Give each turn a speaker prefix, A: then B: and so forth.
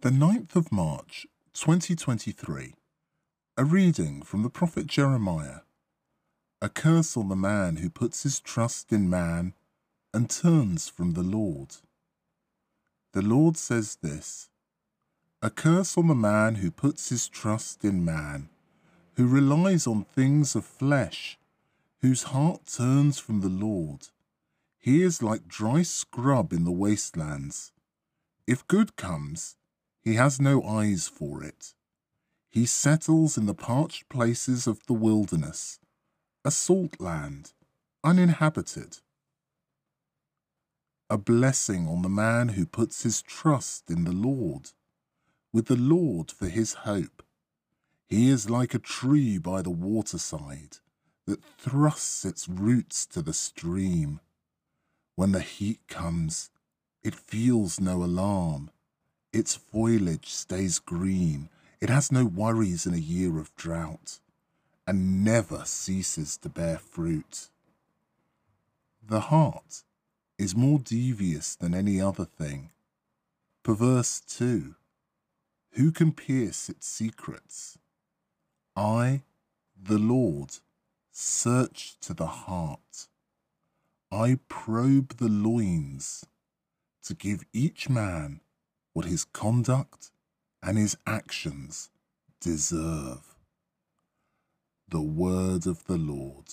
A: The 9th of March, 2023. A reading from the prophet Jeremiah. A curse on the man who puts his trust in man and turns from the Lord. The Lord says this A curse on the man who puts his trust in man, who relies on things of flesh, whose heart turns from the Lord. He is like dry scrub in the wastelands. If good comes, he has no eyes for it. He settles in the parched places of the wilderness, a salt land, uninhabited. A blessing on the man who puts his trust in the Lord, with the Lord for his hope. He is like a tree by the waterside that thrusts its roots to the stream. When the heat comes, it feels no alarm its foliage stays green. It has no worries in a year of drought and never ceases to bear fruit. The heart is more devious than any other thing, perverse too. Who can pierce its secrets? I, the Lord, search to the heart. I probe the loins to give each man what his conduct and his actions deserve. The word of the Lord.